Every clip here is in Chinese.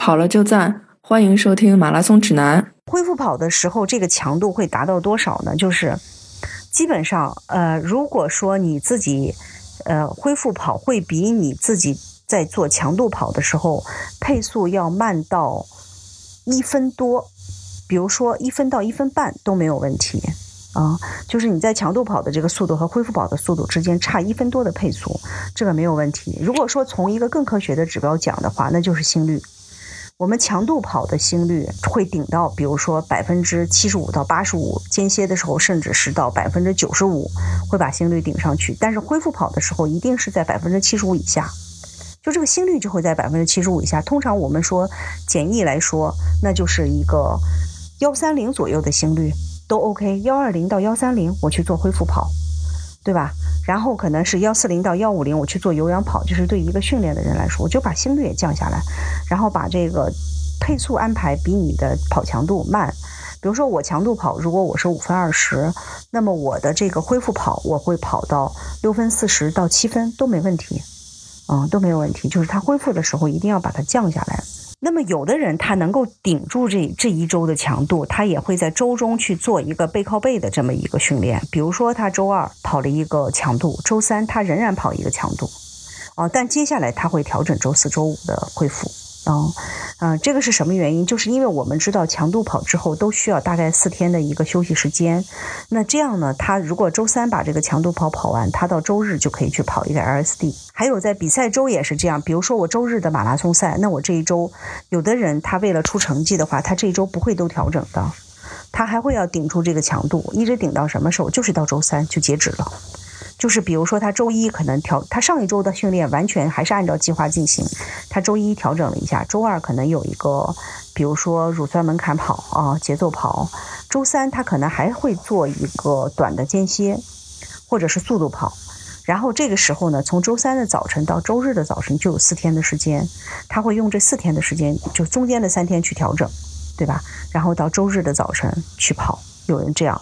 跑了就赞，欢迎收听马拉松指南。恢复跑的时候，这个强度会达到多少呢？就是基本上，呃，如果说你自己，呃，恢复跑会比你自己在做强度跑的时候配速要慢到一分多，比如说一分到一分半都没有问题。啊，就是你在强度跑的这个速度和恢复跑的速度之间差一分多的配速，这个没有问题。如果说从一个更科学的指标讲的话，那就是心率。我们强度跑的心率会顶到，比如说百分之七十五到八十五，间歇的时候甚至是到百分之九十五，会把心率顶上去。但是恢复跑的时候，一定是在百分之七十五以下，就这个心率就会在百分之七十五以下。通常我们说简易来说，那就是一个幺三零左右的心率。都 OK，幺二零到幺三零我去做恢复跑，对吧？然后可能是幺四零到幺五零我去做有氧跑，就是对一个训练的人来说，我就把心率也降下来，然后把这个配速安排比你的跑强度慢。比如说我强度跑，如果我是五分二十，那么我的这个恢复跑我会跑到六分四十到七分都没问题，嗯，都没有问题。就是它恢复的时候一定要把它降下来。那么有的人他能够顶住这这一周的强度，他也会在周中去做一个背靠背的这么一个训练。比如说他周二跑了一个强度，周三他仍然跑一个强度，哦，但接下来他会调整周四周五的恢复。啊，嗯，这个是什么原因？就是因为我们知道强度跑之后都需要大概四天的一个休息时间。那这样呢，他如果周三把这个强度跑跑完，他到周日就可以去跑一个 LSD。还有在比赛周也是这样，比如说我周日的马拉松赛，那我这一周有的人他为了出成绩的话，他这一周不会都调整的，他还会要顶住这个强度，一直顶到什么时候？就是到周三就截止了。就是比如说，他周一可能调，他上一周的训练完全还是按照计划进行，他周一调整了一下，周二可能有一个，比如说乳酸门槛跑啊，节奏跑，周三他可能还会做一个短的间歇，或者是速度跑，然后这个时候呢，从周三的早晨到周日的早晨就有四天的时间，他会用这四天的时间，就中间的三天去调整，对吧？然后到周日的早晨去跑，有人这样。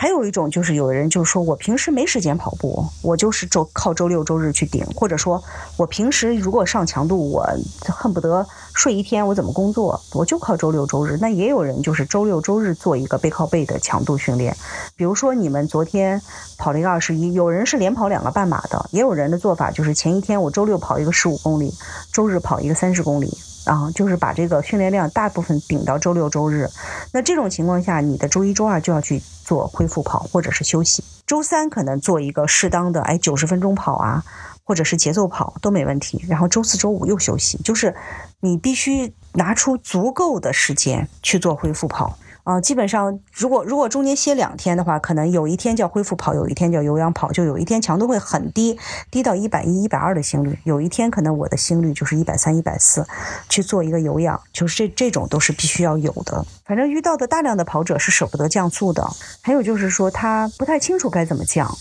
还有一种就是有人就是说我平时没时间跑步，我就是周靠周六周日去顶，或者说我平时如果上强度，我恨不得睡一天，我怎么工作？我就靠周六周日。那也有人就是周六周日做一个背靠背的强度训练，比如说你们昨天跑了一个二十一，有人是连跑两个半马的，也有人的做法就是前一天我周六跑一个十五公里，周日跑一个三十公里。啊，就是把这个训练量大部分顶到周六周日，那这种情况下，你的周一周二就要去做恢复跑或者是休息，周三可能做一个适当的哎九十分钟跑啊，或者是节奏跑都没问题，然后周四周五又休息，就是你必须拿出足够的时间去做恢复跑。啊，基本上，如果如果中间歇两天的话，可能有一天叫恢复跑，有一天叫有氧跑，就有一天强度会很低，低到一百一、一百二的心率，有一天可能我的心率就是一百三、一百四，去做一个有氧，就是这这种都是必须要有的。反正遇到的大量的跑者是舍不得降速的，还有就是说他不太清楚该怎么降，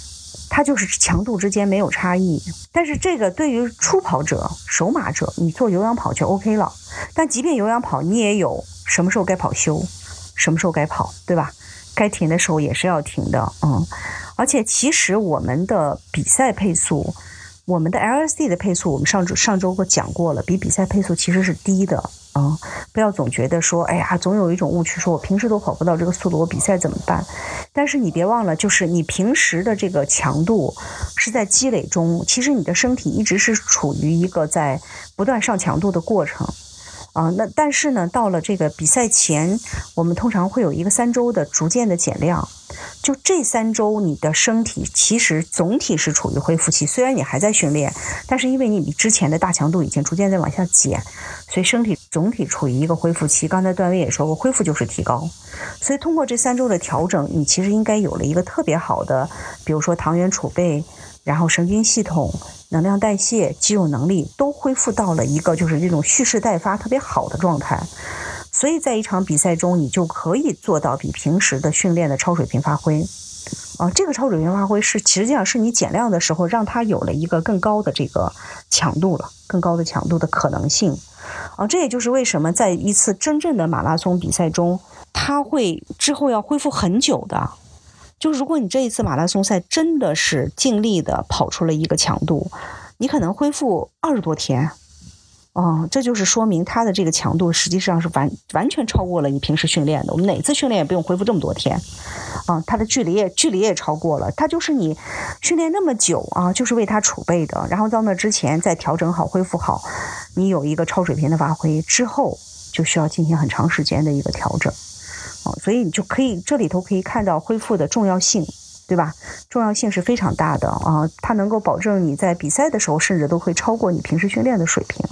他就是强度之间没有差异。但是这个对于初跑者、手马者，你做有氧跑就 OK 了。但即便有氧跑，你也有什么时候该跑休。什么时候该跑，对吧？该停的时候也是要停的，嗯。而且其实我们的比赛配速，我们的 LSD 的配速，我们上周上周我讲过了，比比赛配速其实是低的，嗯。不要总觉得说，哎呀，总有一种误区，说我平时都跑不到这个速度，我比赛怎么办？但是你别忘了，就是你平时的这个强度是在积累中，其实你的身体一直是处于一个在不断上强度的过程。啊，那但是呢，到了这个比赛前，我们通常会有一个三周的逐渐的减量。就这三周，你的身体其实总体是处于恢复期。虽然你还在训练，但是因为你比之前的大强度已经逐渐在往下减，所以身体总体处于一个恢复期。刚才段威也说过，恢复就是提高。所以通过这三周的调整，你其实应该有了一个特别好的，比如说糖原储备，然后神经系统。能量代谢、肌肉能力都恢复到了一个就是这种蓄势待发特别好的状态，所以在一场比赛中，你就可以做到比平时的训练的超水平发挥。啊，这个超水平发挥是实际上是你减量的时候让它有了一个更高的这个强度了，更高的强度的可能性。啊，这也就是为什么在一次真正的马拉松比赛中，它会之后要恢复很久的。就如果你这一次马拉松赛真的是尽力的跑出了一个强度，你可能恢复二十多天，哦，这就是说明它的这个强度实际上是完完全超过了你平时训练的。我们哪次训练也不用恢复这么多天，啊，他的距离也距离也超过了。它就是你训练那么久啊，就是为他储备的。然后到那之前再调整好、恢复好，你有一个超水平的发挥之后，就需要进行很长时间的一个调整。哦，所以你就可以这里头可以看到恢复的重要性。对吧？重要性是非常大的啊！它能够保证你在比赛的时候，甚至都会超过你平时训练的水平。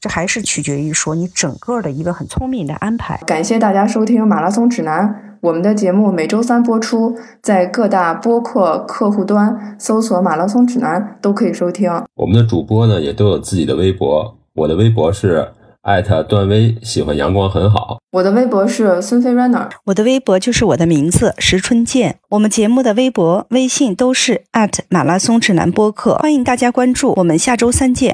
这还是取决于说你整个的一个很聪明的安排。感谢大家收听《马拉松指南》，我们的节目每周三播出，在各大播客客户端搜索“马拉松指南”都可以收听。我们的主播呢也都有自己的微博，我的微博是。艾特段威喜欢阳光很好。我的微博是孙飞 runner，我的微博就是我的名字石春健。我们节目的微博、微信都是艾特马拉松指南播客，欢迎大家关注。我们下周三见。